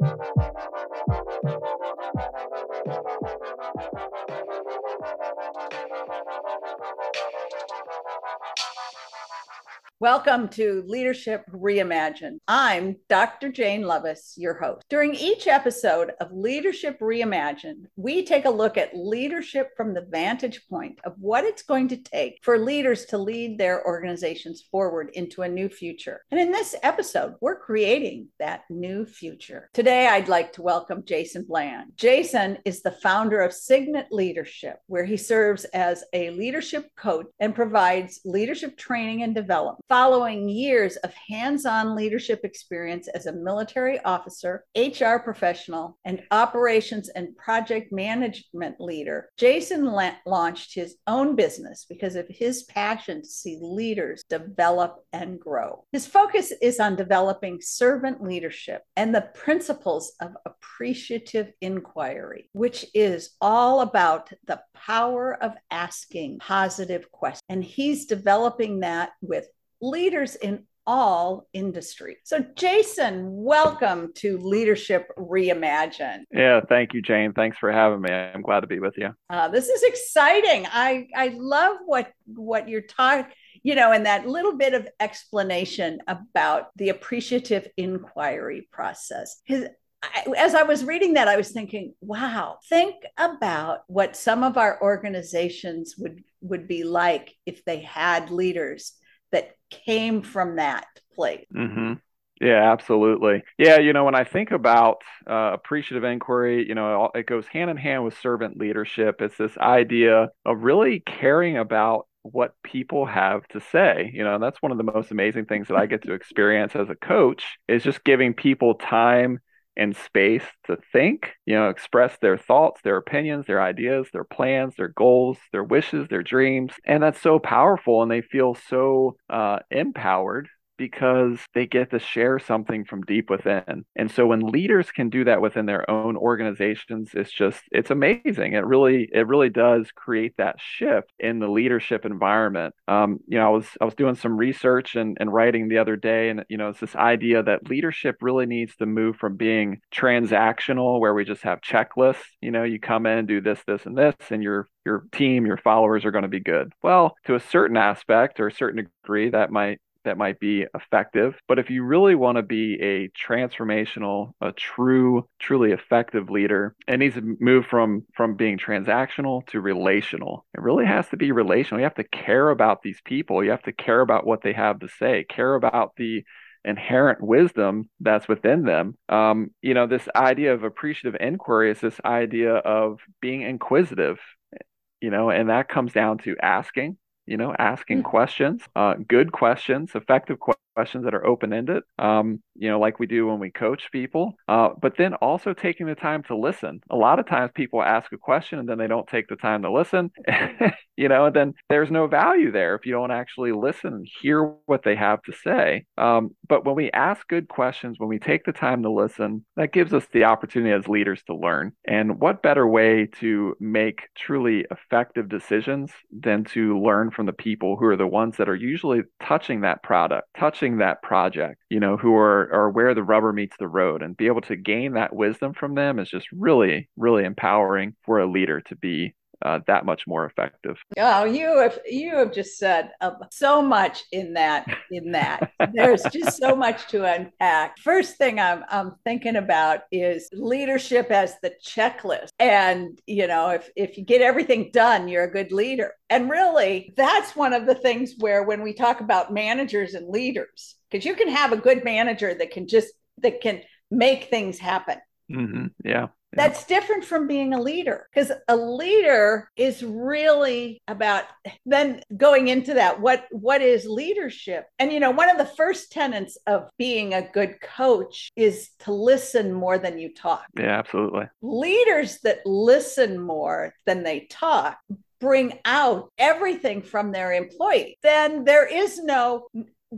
Thank you. Welcome to Leadership Reimagined. I'm Dr. Jane Lovas, your host. During each episode of Leadership Reimagined, we take a look at leadership from the vantage point of what it's going to take for leaders to lead their organizations forward into a new future. And in this episode, we're creating that new future. Today, I'd like to welcome Jason Bland. Jason is the founder of Signet Leadership, where he serves as a leadership coach and provides leadership training and development Following years of hands on leadership experience as a military officer, HR professional, and operations and project management leader, Jason la- launched his own business because of his passion to see leaders develop and grow. His focus is on developing servant leadership and the principles of appreciative inquiry, which is all about the power of asking positive questions. And he's developing that with leaders in all industries. So, Jason, welcome to Leadership Reimagined. Yeah, thank you, Jane. Thanks for having me. I'm glad to be with you. Uh, this is exciting. I I love what what you're talking. You know, and that little bit of explanation about the appreciative inquiry process. His, as I was reading that, I was thinking, wow, think about what some of our organizations would would be like if they had leaders that came from that place. Mm-hmm. Yeah, absolutely. Yeah, you know, when I think about uh, appreciative inquiry, you know, it goes hand in hand with servant leadership. It's this idea of really caring about what people have to say. You know, that's one of the most amazing things that I get to experience as a coach is just giving people time and space to think, you know, express their thoughts, their opinions, their ideas, their plans, their goals, their wishes, their dreams. And that's so powerful. And they feel so uh, empowered because they get to share something from deep within. And so when leaders can do that within their own organizations, it's just it's amazing. It really it really does create that shift in the leadership environment. Um, you know, I was I was doing some research and, and writing the other day, and you know, it's this idea that leadership really needs to move from being transactional, where we just have checklists. You know, you come in, do this, this, and this, and your your team, your followers are going to be good. Well, to a certain aspect or a certain degree, that might that might be effective. But if you really want to be a transformational, a true, truly effective leader, it needs to move from from being transactional to relational. It really has to be relational. You have to care about these people. You have to care about what they have to say, care about the inherent wisdom that's within them. Um, you know, this idea of appreciative inquiry is this idea of being inquisitive, you know, and that comes down to asking, you know, asking mm-hmm. questions, uh, good questions, effective questions that are open ended, um, you know, like we do when we coach people, uh, but then also taking the time to listen. A lot of times people ask a question and then they don't take the time to listen, you know, and then there's no value there if you don't actually listen and hear what they have to say. Um, but when we ask good questions, when we take the time to listen, that gives us the opportunity as leaders to learn. And what better way to make truly effective decisions than to learn from the people who are the ones that are usually touching that product, touching that project, you know, who are, are where the rubber meets the road and be able to gain that wisdom from them is just really, really empowering for a leader to be uh, that much more effective. Oh, you have you have just said uh, so much in that in that. There's just so much to unpack. First thing I'm I'm thinking about is leadership as the checklist, and you know if if you get everything done, you're a good leader. And really, that's one of the things where when we talk about managers and leaders, because you can have a good manager that can just that can make things happen. Mm-hmm. Yeah. That's different from being a leader because a leader is really about then going into that what what is leadership? And you know one of the first tenets of being a good coach is to listen more than you talk. Yeah absolutely. Leaders that listen more than they talk bring out everything from their employee. Then there is no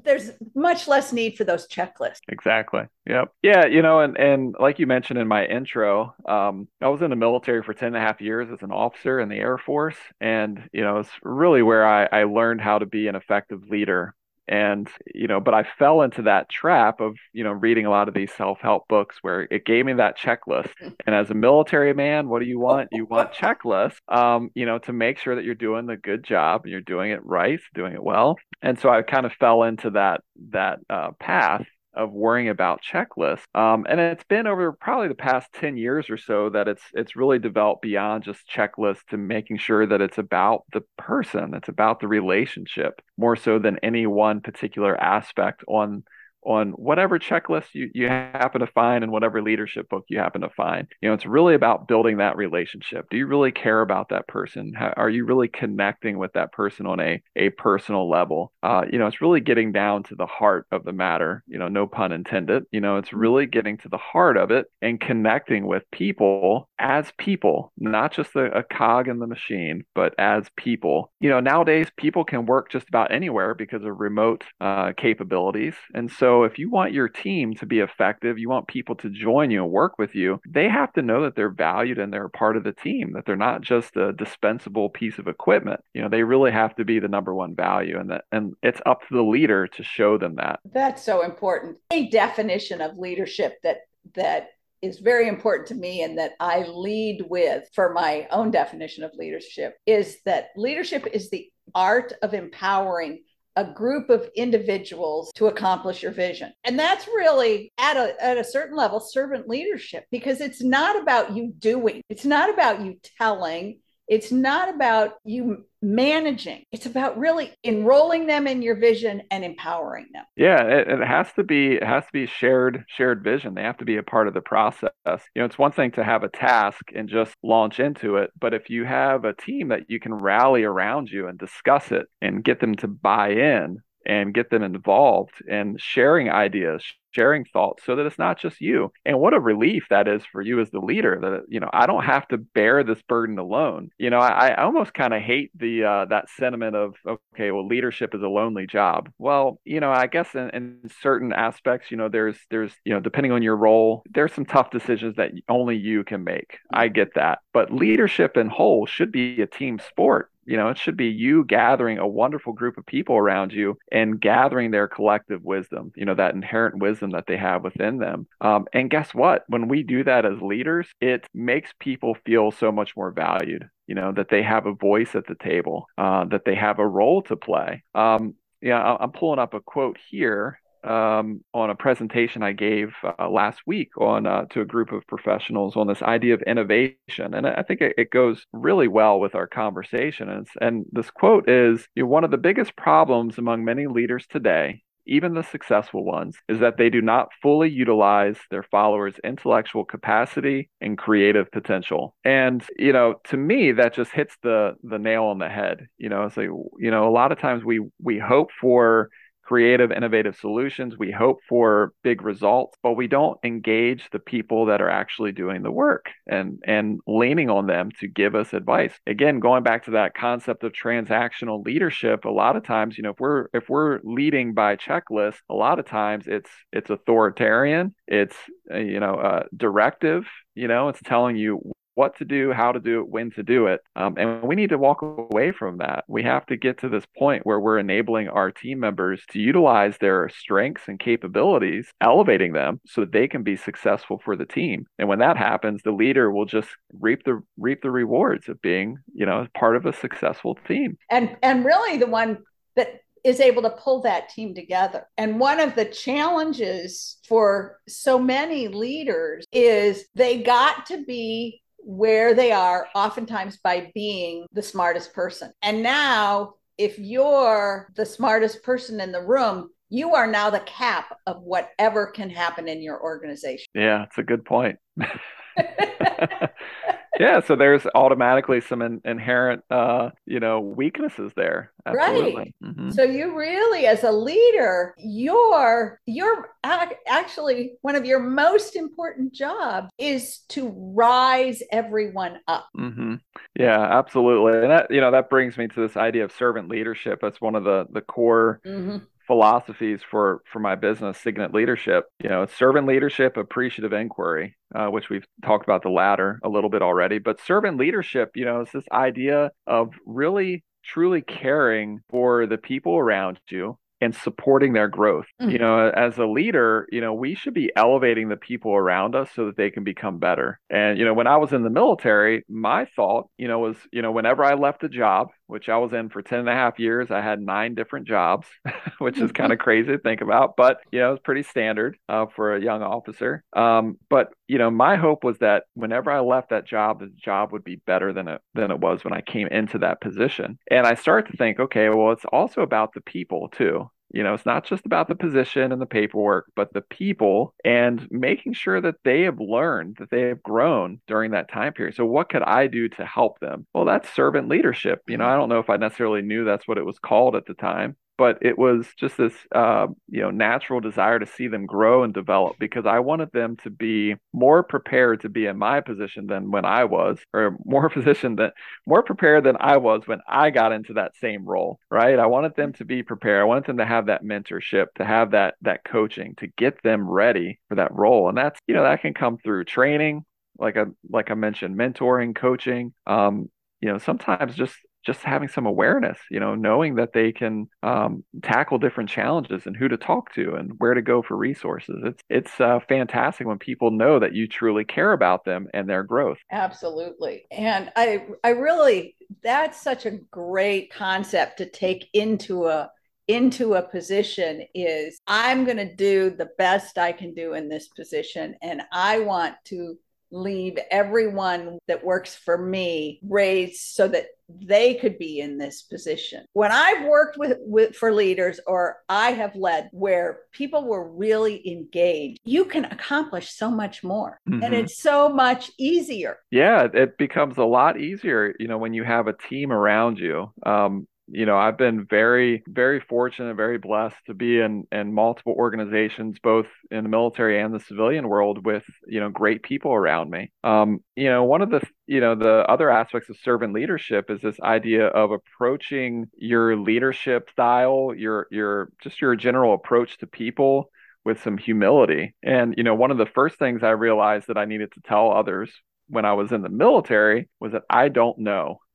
there's much less need for those checklists. Exactly. Yep. Yeah. You know, and, and like you mentioned in my intro, um, I was in the military for 10 and a half years as an officer in the Air Force. And, you know, it's really where I, I learned how to be an effective leader And, you know, but I fell into that trap of, you know, reading a lot of these self help books where it gave me that checklist. And as a military man, what do you want? You want checklists, um, you know, to make sure that you're doing the good job and you're doing it right, doing it well. And so I kind of fell into that, that uh, path of worrying about checklists. Um, and it's been over probably the past 10 years or so that it's it's really developed beyond just checklists to making sure that it's about the person, it's about the relationship more so than any one particular aspect on on whatever checklist you, you happen to find and whatever leadership book you happen to find. You know, it's really about building that relationship. Do you really care about that person? How, are you really connecting with that person on a, a personal level? Uh, you know, it's really getting down to the heart of the matter, you know, no pun intended. You know, it's really getting to the heart of it and connecting with people as people, not just a, a cog in the machine, but as people. You know, nowadays people can work just about anywhere because of remote uh, capabilities. And so so if you want your team to be effective, you want people to join you and work with you, they have to know that they're valued and they're part of the team, that they're not just a dispensable piece of equipment. You know, they really have to be the number one value and that and it's up to the leader to show them that. That's so important. A definition of leadership that that is very important to me and that I lead with for my own definition of leadership is that leadership is the art of empowering a group of individuals to accomplish your vision. And that's really at a, at a certain level servant leadership because it's not about you doing, it's not about you telling, it's not about you managing. It's about really enrolling them in your vision and empowering them. Yeah, it, it, has to be it has to be shared shared vision. They have to be a part of the process. You know, it's one thing to have a task and just launch into it, but if you have a team that you can rally around you and discuss it and get them to buy in, and get them involved and sharing ideas, sharing thoughts so that it's not just you. And what a relief that is for you as the leader that, you know, I don't have to bear this burden alone. You know, I, I almost kind of hate the, uh, that sentiment of, okay, well, leadership is a lonely job. Well, you know, I guess in, in certain aspects, you know, there's, there's, you know, depending on your role, there's some tough decisions that only you can make. I get that. But leadership in whole should be a team sport you know, it should be you gathering a wonderful group of people around you and gathering their collective wisdom, you know, that inherent wisdom that they have within them. Um, and guess what? When we do that as leaders, it makes people feel so much more valued, you know, that they have a voice at the table, uh, that they have a role to play. Um, yeah, I'm pulling up a quote here um, on a presentation I gave uh, last week on uh, to a group of professionals on this idea of innovation, and I think it, it goes really well with our conversation. And, and this quote is: you know, "One of the biggest problems among many leaders today." Even the successful ones, is that they do not fully utilize their followers' intellectual capacity and creative potential. And, you know, to me, that just hits the the nail on the head. You know, it's like, you know, a lot of times we we hope for creative, innovative solutions. We hope for big results, but we don't engage the people that are actually doing the work and and leaning on them to give us advice. Again, going back to that concept of transactional leadership, a lot of times, you know, if we're if we're leading by checklist, a lot of times it's it's authoritarian, it's you know, uh, directive, you know, it's telling you what to do, how to do it, when to do it. Um, and we need to walk away from that. We have to get to this point where we're enabling our team members to utilize their strengths and capabilities, elevating them so that they can be successful for the team. And when that happens, the leader will just reap the reap the rewards of being, you know, part of a successful team. And and really the one that is able to pull that team together. And one of the challenges for so many leaders is they got to be where they are, oftentimes by being the smartest person. And now, if you're the smartest person in the room, you are now the cap of whatever can happen in your organization. Yeah, it's a good point. yeah so there's automatically some in, inherent uh you know weaknesses there Absolutely. right mm-hmm. so you really as a leader you're you're actually one of your most important jobs is to rise everyone up mm-hmm. yeah absolutely and that you know that brings me to this idea of servant leadership that's one of the the core mm-hmm philosophies for for my business signet leadership you know servant leadership appreciative inquiry uh, which we've talked about the latter a little bit already but servant leadership you know is this idea of really truly caring for the people around you and supporting their growth. Mm-hmm. You know, as a leader, you know, we should be elevating the people around us so that they can become better. And, you know, when I was in the military, my thought, you know, was, you know, whenever I left a job, which I was in for 10 and a half years, I had nine different jobs, which is kind of crazy to think about, but, you know, it's pretty standard uh, for a young officer. Um, but, you know, my hope was that whenever I left that job, the job would be better than it, than it was when I came into that position. And I started to think, okay, well, it's also about the people too. You know, it's not just about the position and the paperwork, but the people and making sure that they have learned, that they have grown during that time period. So, what could I do to help them? Well, that's servant leadership. You know, mm-hmm. I don't know if I necessarily knew that's what it was called at the time, but it was just this uh, you know natural desire to see them grow and develop because I wanted them to be more prepared to be in my position than when I was, or more position that more prepared than I was when I got into that same role. Right? I wanted them to be prepared. I wanted them to have that mentorship, to have that that coaching, to get them ready for that role, and that's you know that can come through training, like I like I mentioned, mentoring, coaching. Um, you know, sometimes just just having some awareness, you know, knowing that they can um, tackle different challenges and who to talk to and where to go for resources. It's it's uh, fantastic when people know that you truly care about them and their growth. Absolutely, and I I really that's such a great concept to take into a into a position is I'm going to do the best I can do in this position and I want to leave everyone that works for me raised so that they could be in this position. When I've worked with, with for leaders or I have led where people were really engaged, you can accomplish so much more mm-hmm. and it's so much easier. Yeah, it becomes a lot easier, you know, when you have a team around you. Um, you know, I've been very, very fortunate, very blessed to be in in multiple organizations, both in the military and the civilian world, with you know great people around me. Um, you know, one of the you know the other aspects of servant leadership is this idea of approaching your leadership style, your your just your general approach to people with some humility. And you know, one of the first things I realized that I needed to tell others when I was in the military was that I don't know.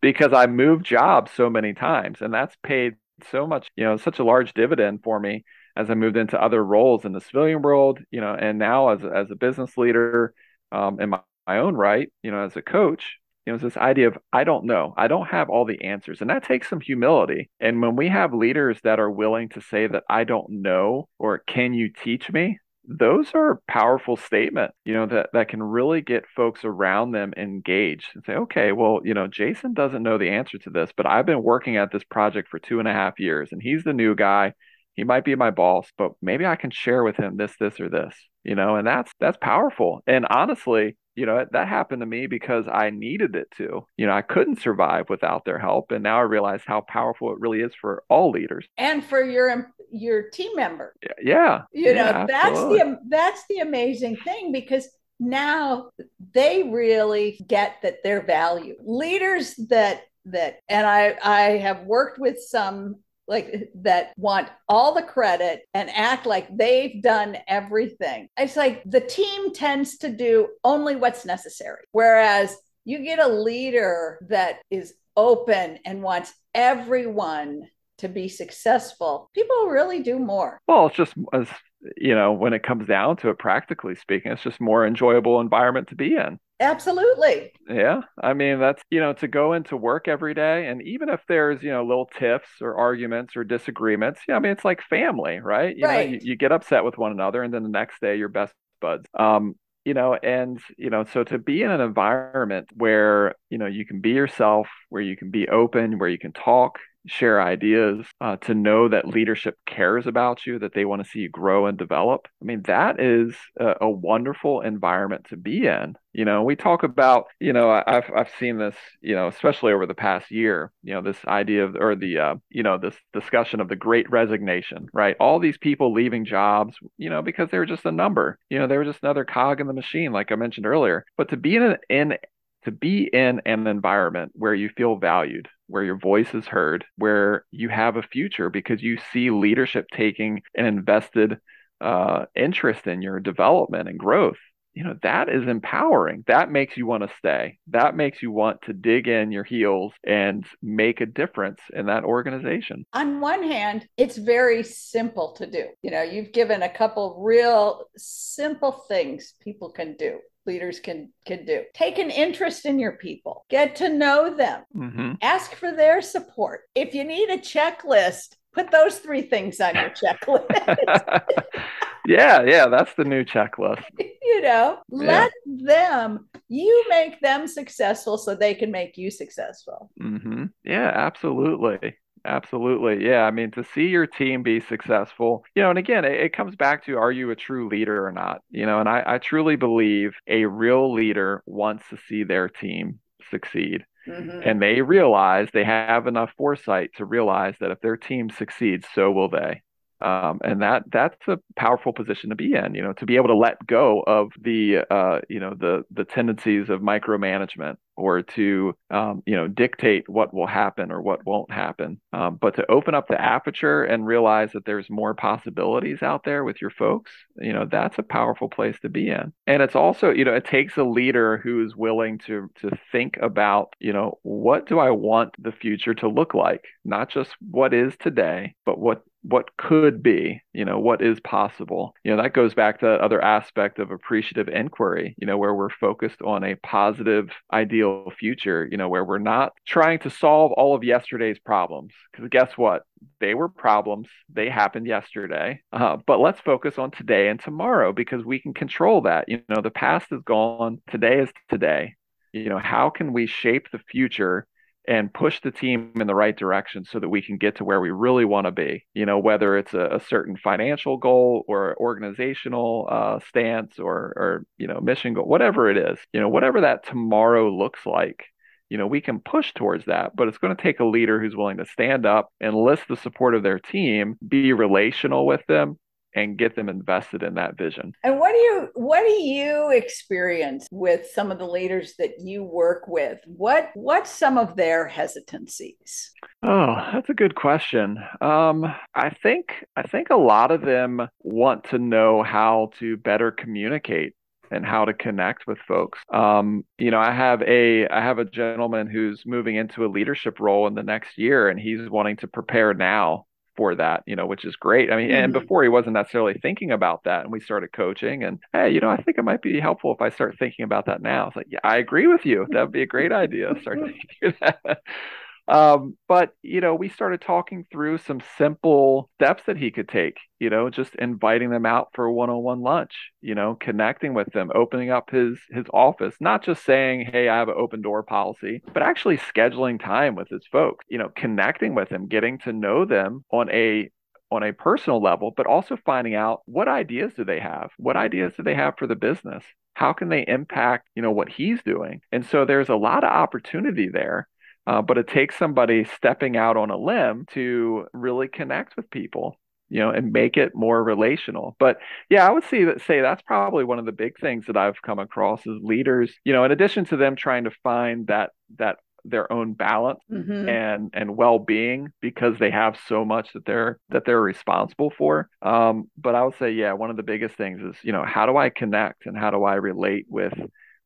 Because I moved jobs so many times and that's paid so much, you know, such a large dividend for me as I moved into other roles in the civilian world, you know, and now as as a business leader um, in my, my own right, you know, as a coach, you know, it's this idea of I don't know, I don't have all the answers, and that takes some humility. And when we have leaders that are willing to say that I don't know or can you teach me, those are powerful statements, you know, that, that can really get folks around them engaged and say, okay, well, you know, Jason doesn't know the answer to this, but I've been working at this project for two and a half years and he's the new guy. He might be my boss, but maybe I can share with him this, this, or this, you know, and that's that's powerful. And honestly, you know that happened to me because i needed it to you know i couldn't survive without their help and now i realize how powerful it really is for all leaders. And for your your team member. Yeah you know yeah, that's the that's the amazing thing because now they really get that they're valued. Leaders that that and i i have worked with some like that want all the credit and act like they've done everything. It's like the team tends to do only what's necessary. Whereas you get a leader that is open and wants everyone to be successful, people really do more. Well, it's just as you know, when it comes down to it, practically speaking, it's just more enjoyable environment to be in. Absolutely. Yeah. I mean, that's, you know, to go into work every day. And even if there's, you know, little tiffs or arguments or disagreements, yeah, I mean, it's like family, right? You right. know, you, you get upset with one another and then the next day you're best buds. Um, you know, and, you know, so to be in an environment where, you know, you can be yourself, where you can be open, where you can talk, share ideas, uh, to know that leadership cares about you, that they want to see you grow and develop. I mean, that is a, a wonderful environment to be in. You know, we talk about, you know, I've I've seen this, you know, especially over the past year, you know, this idea of or the uh, you know, this discussion of the great resignation, right? All these people leaving jobs, you know, because they were just a number. You know, they were just another cog in the machine, like I mentioned earlier. But to be in an, in to be in an environment where you feel valued, where your voice is heard, where you have a future because you see leadership taking an invested uh, interest in your development and growth. you know, that is empowering. That makes you want to stay. That makes you want to dig in your heels and make a difference in that organization. On one hand, it's very simple to do. You know, you've given a couple real simple things people can do leaders can can do. Take an interest in your people. Get to know them. Mm-hmm. ask for their support. If you need a checklist put those three things on your checklist. Yeah yeah that's the new checklist. You know yeah. let them you make them successful so they can make you successful. Mm-hmm. yeah absolutely Absolutely. Yeah. I mean, to see your team be successful, you know, and again, it, it, comes back to are you a true leader or not? You know, and I, I truly believe a real leader wants to see their team succeed. Mm-hmm. And they realize they have enough foresight to realize that if their team succeeds, so will they. Um, and that that's a powerful position to be in you know to be able to let go of the uh, you know the the tendencies of micromanagement or to um, you know dictate what will happen or what won't happen. Um, but to open up the aperture and realize that there's more possibilities out there with your folks you know that's a powerful place to be in. And it's also you know it takes a leader who is willing to to think about you know what do i want the future to look like? Not just what is today but what what could be you know what is possible. You know that goes back to the other aspect of appreciative inquiry you know where we're focused on a positive ideal future you know where we're not trying to solve all of yesterday's problems. Because guess what? They were problems. They happened yesterday. Uh, but let's focus on today and tomorrow because we can control that. You know the past is gone. Today is today. You know how can we shape the future and push the team in the right direction so that we can get to where we really want to be. You know, whether it's a, a certain financial goal or organizational uh, stance or, or, you know, mission goal, whatever it is, you know, whatever that tomorrow looks like, you know, we can push towards that, but it's going to take a leader who's willing to stand up, enlist the support of their team, be relational with them, and get them invested in that vision. And what do you what do you experience with some of the leaders that you work with? What what's some of their hesitancies? Oh, that's a good question. Um, I think I think a lot of them want to know how to better communicate and how to connect with folks. Um, you know, I have a I have a gentleman who's moving into a leadership role in the next year, and he's wanting to prepare now for that, you know, which is great. I mean, mm-hmm. and before he wasn't necessarily thinking about that, and we started coaching, and hey, you know, I think it might be helpful if I start thinking about that now. It's like, yeah, I agree with you. That would be a great idea. Start thinking that. Um, but you know, we started talking through some simple steps that he could take. You know, just inviting them out for a one-on-one lunch. You know, connecting with them, opening up his his office, not just saying, "Hey, I have an open door policy," but actually scheduling time with his folks. You know, connecting with them, getting to know them on a on a personal level, but also finding out what ideas do they have? What ideas do they have for the business? How can they impact, you know, what he's doing? And so there's a lot of opportunity there uh, but it takes somebody stepping out on a limb to really connect with people you know and make it more relational but yeah i would say that say that's probably one of the big things that i've come across as leaders you know in addition to them trying to find that that their own balance mm-hmm. and and well-being because they have so much that they're that they're responsible for um, but i would say yeah one of the biggest things is you know how do i connect and how do i relate with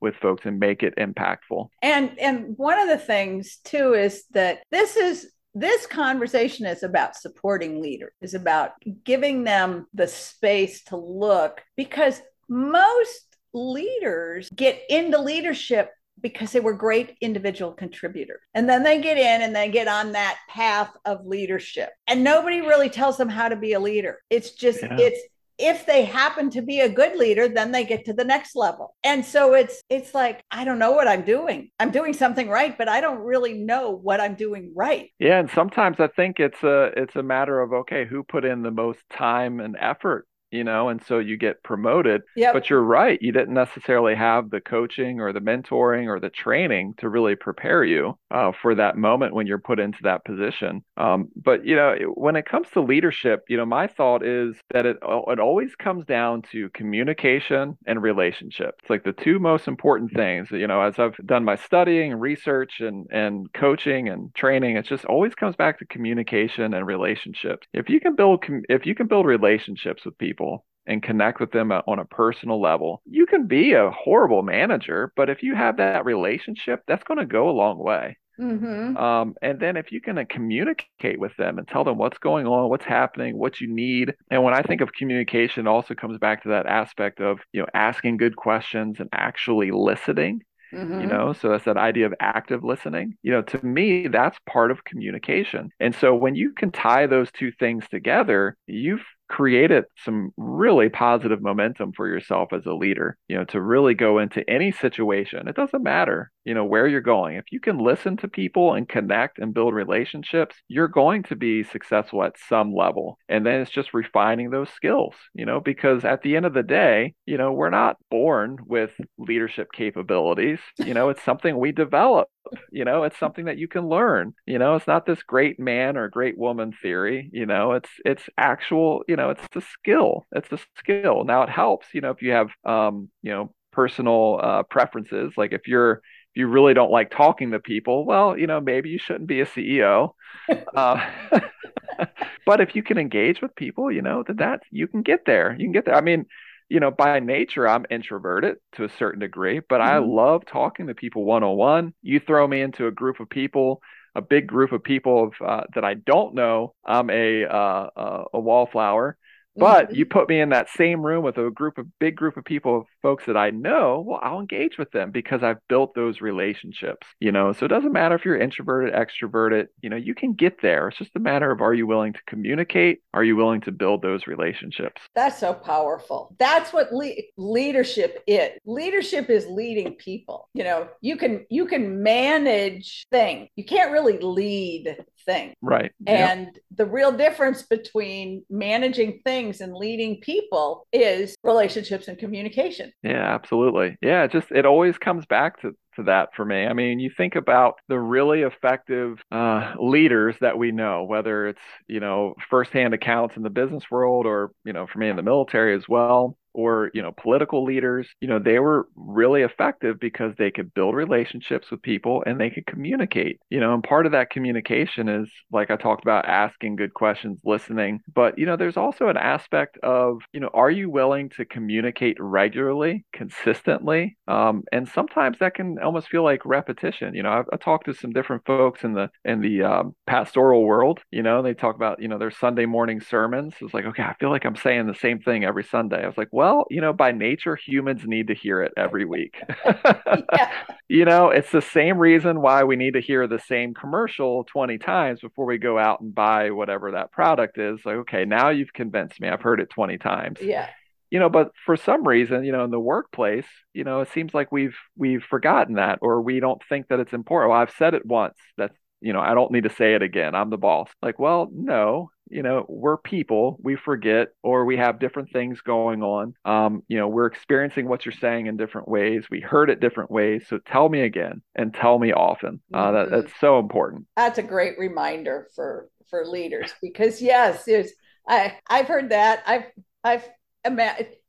with folks and make it impactful. And and one of the things too is that this is this conversation is about supporting leaders, is about giving them the space to look because most leaders get into leadership because they were great individual contributors. And then they get in and they get on that path of leadership. And nobody really tells them how to be a leader. It's just, yeah. it's, if they happen to be a good leader then they get to the next level. And so it's it's like i don't know what i'm doing. I'm doing something right but i don't really know what i'm doing right. Yeah and sometimes i think it's a it's a matter of okay who put in the most time and effort you know, and so you get promoted. Yep. But you're right, you didn't necessarily have the coaching or the mentoring or the training to really prepare you uh, for that moment when you're put into that position. Um, but you know, when it comes to leadership, you know, my thought is that it it always comes down to communication and relationship. It's like the two most important things. You know, as I've done my studying, research, and and coaching and training, it just always comes back to communication and relationships. If you can build if you can build relationships with people people and connect with them on a personal level, you can be a horrible manager, but if you have that relationship, that's going to go a long way. Mm-hmm. Um, and then if you can uh, communicate with them and tell them what's going on, what's happening, what you need. And when I think of communication, it also comes back to that aspect of, you know, asking good questions and actually listening. Mm-hmm. You know, so that's that idea of active listening. You know, to me, that's part of communication. And so when you can tie those two things together, you've created some really positive momentum for yourself as a leader, you know, to really go into any situation. It doesn't matter, you know, where you're going. If you can listen to people and connect and build relationships, you're going to be successful at some level. And then it's just refining those skills, you know, because at the end of the day, you know, we're not born with leadership capabilities. You know, it's something we develop you know it's something that you can learn you know it's not this great man or great woman theory you know it's it's actual you know it's a skill it's a skill. Now it helps you know if you have um you know personal uh, preferences like if you're if you really don't like talking to people well you know maybe you shouldn't be a ceo uh, but if you can engage with people you know that that you can get there you can get there. I mean you know, by nature, I'm introverted to a certain degree, but mm-hmm. I love talking to people one on one. You throw me into a group of people, a big group of people of, uh, that I don't know, I'm a uh, a wallflower. But mm-hmm. you put me in that same room with a group of big group of people, folks that I know, well, I'll engage with them because I've built those relationships, you know. So it doesn't matter if you're introverted, extroverted, you know, you can get there. It's just a matter of are you willing to communicate? Are you willing to build those relationships? That's so powerful. That's what le- leadership is. Leadership is leading people. You know, you can you can manage things. You can't really lead things. Right. And yep. the real difference between managing things things and leading people is relationships and communication. Yeah, absolutely. Yeah, just it always comes back to to that for me. I mean, you think about the really effective uh, leaders that we know, whether it's you know firsthand accounts in the business world or you know for me in the military as well or you know political leaders you know they were really effective because they could build relationships with people and they could communicate you know and part of that communication is like i talked about asking good questions listening. But you know there's also an aspect of you know are you willing to communicate regularly consistently? Um, and sometimes that can almost feel like repetition. You know I've, I've talked to some different folks in the in the um, pastoral world you know they talk about you know their sunday morning sermons. It's like okay i feel like i'm saying the same thing every sunday. I was like well well, you know, by nature, humans need to hear it every week. yeah. You know, it's the same reason why we need to hear the same commercial 20 times before we go out and buy whatever that product is. Like, okay, now you've convinced me. I've heard it 20 times. Yeah. You know, but for some reason, you know, in the workplace, you know, it seems like we've we've forgotten that or we don't think that it's important. Well, I've said it once. That's you know, I don't need to say it again. I'm the boss. Like, well, no, you know, we're people. We forget or we have different things going on. Um, you know, we're experiencing what you're saying in different ways. We heard it different ways. So tell me again and tell me often. Uh, that, mm-hmm. that's so important. That's a great reminder for for leaders because yes, there's I I've heard that. I've I've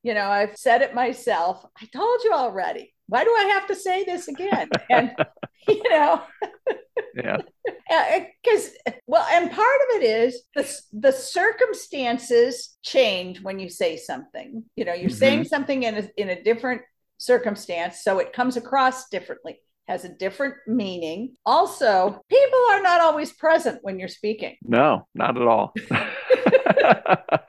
you know, I've said it myself. I told you already. Why do I have to say this again? And you know, yeah. Because well and part of it is the, the circumstances change when you say something. You know you're mm-hmm. saying something in a, in a different circumstance so it comes across differently has a different meaning. Also people are not always present when you're speaking. No not at all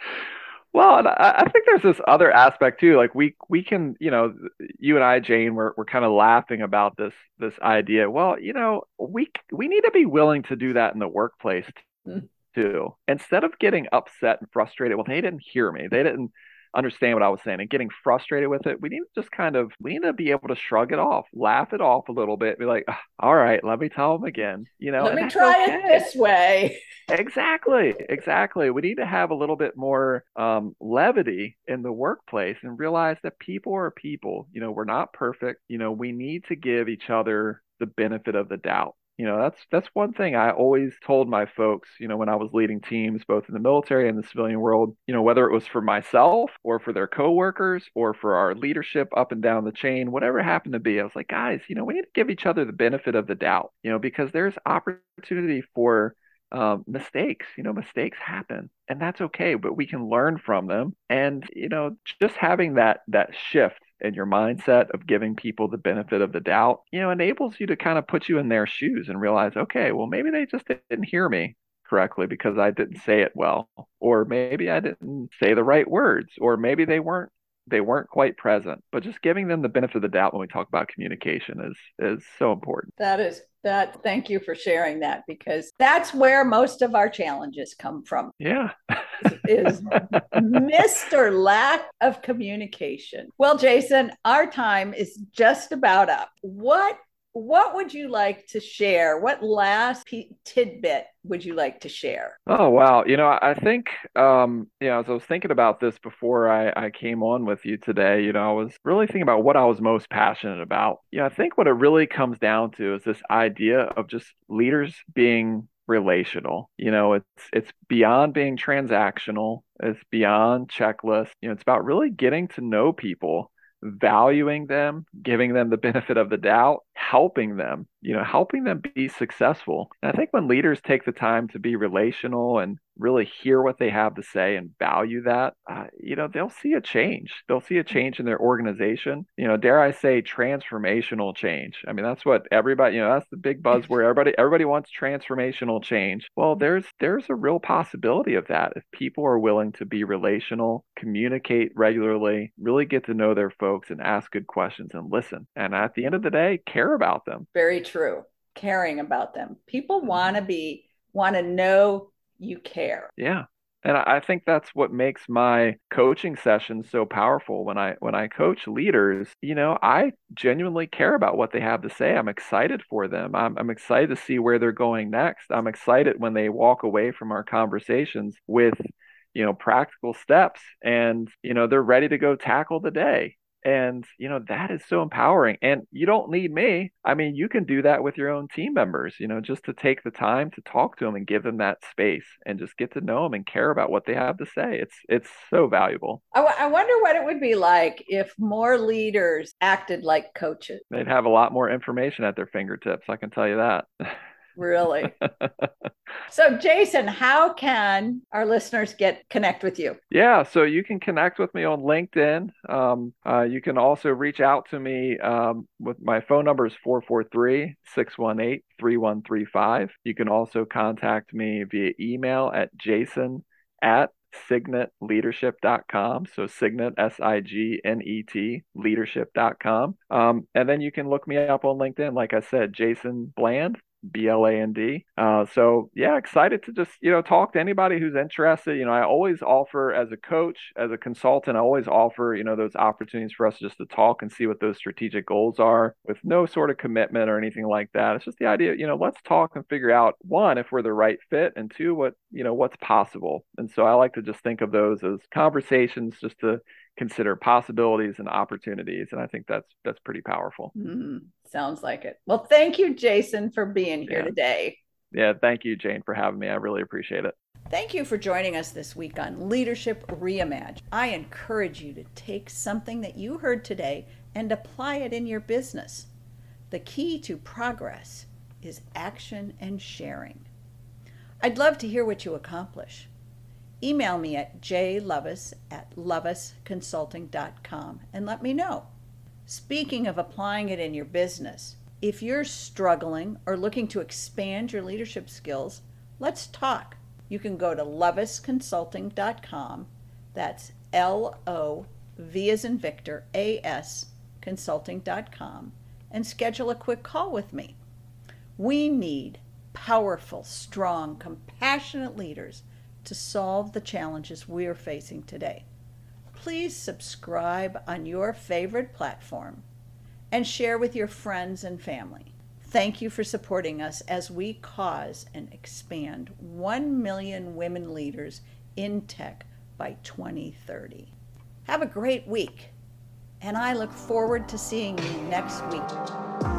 Well, and I, I think there's this other aspect too. Like we we can, you know, you and I, Jane, we're we're kind of laughing about this this idea. Well, you know, we we need to be willing to do that in the workplace too. Instead of getting upset and frustrated, well, they didn't hear me. They didn't understand what I was saying and getting frustrated with it, we need to just kind of we need to be able to shrug it off, laugh it off a little bit, be like, all right, let me tell them again. You know, let me try okay. it this way. exactly, exactly. We need to have a little bit more um, levity in the workplace and realize that people are people. You know, we're not perfect. You know, we need to give each other the benefit of the doubt you know that's that's one thing i always told my folks you know when i was leading teams both in the military and the civilian world you know whether it was for myself or for their coworkers or for our leadership up and down the chain whatever happened to be i was like guys you know we need to give each other the benefit of the doubt you know because there's opportunity for um, mistakes. You know, mistakes happen, and that's okay. But we can learn from them, and you know, just having that that shift in your mindset of giving people the benefit of the doubt, you know, enables you to kind of put you in their shoes and realize, okay, well, maybe they just didn't hear me correctly because I didn't say it well, or maybe I didn't say the right words, or maybe they weren't they weren't quite present. But just giving them the benefit of the doubt when we talk about communication is is so important. That is that thank you for sharing that because that's where most of our challenges come from. Yeah. Is, is missed or lack of communication. Well jason our time is just about up. What what would you like to share? What last p- tidbit would you like to share? Oh wow, you know, I think um, you know, as I was thinking about this before I, I came on with you today, you know, I was really thinking about what I was most passionate about. You know, I think what it really comes down to is this idea of just leaders being relational. You know, it's it's beyond being transactional. It's beyond checklist. You know, it's about really getting to know people valuing them, giving them the benefit of the doubt, helping them, you know, helping them be successful. And I think when leaders take the time to be relational and really hear what they have to say and value that, uh, you know, they'll see a change. They'll see a change in their organization. You know, dare I say, transformational change. I mean, that's what everybody, you know, that's the big buzzword. Everybody, everybody wants transformational change. Well, there's there's a real possibility of that if people are willing to be relational, communicate regularly, really get to know their folks, and ask good questions and listen. And at the end of the day, care about them. Very true. Caring about them. People want to be want to know you care. Yeah. And I think that's what makes my coaching sessions so powerful. When I when I coach leaders, you know, I genuinely care about what they have to say. I'm excited for them. I'm, I'm excited to see where they're going next. I'm excited when they walk away from our conversations with, you know, practical steps and, you know, they're ready to go tackle the day. And, you know, that is so empowering. And you don't need me. I mean, you can do that with your own team members, you know, just to take the time to talk to them and give them that space and just get to know them and care about what they have to say. It's, it's so valuable. I, w- I wonder what it would be like if more leaders acted like coaches. They'd have a lot more information at their fingertips. I can tell you that. Really? so, Jason, how can our listeners get connect with you? Yeah, so you can connect with me on LinkedIn. Um, uh, you can also reach out to me um, with my phone number is 443 618 3135. You can also contact me via email at jason at signetleadership.com. So Signet, S I G N E T, leadership.com. Um, and then you can look me up on LinkedIn. Like I said, Jason Bland. B L A N D. Uh, so yeah, excited to just you know talk to anybody who's interested. You know, I always offer as a coach, as a consultant, I always offer you know those opportunities for us just to talk and see what those strategic goals are with no sort of commitment or anything like that. It's just the idea, you know, let's talk and figure out one if we're the right fit, and two what you know what's possible. And so I like to just think of those as conversations just to consider possibilities and opportunities and i think that's that's pretty powerful mm, sounds like it well thank you jason for being here yeah. today yeah thank you jane for having me i really appreciate it Thank you for joining us this week on Leadership Reimagined. I encourage you to take something that you heard today and apply it in your business. The key to progress is action and sharing. I'd love to hear what you accomplish email me at jlovas at lovasconsulting.com and let me know. Speaking of applying it in your business, if you're struggling or looking to expand your leadership skills, let's talk. You can go to lovasconsulting.com. That's L O V as in Victor, A S consulting.com and schedule a quick call with me. We need powerful, strong, compassionate leaders to solve the challenges we're facing today. Please subscribe on your favorite platform and share with your friends and family. Thank you for supporting us as we cause and expand 1 million women leaders in tech by 2030. Have a great week, and I look forward to seeing you next week.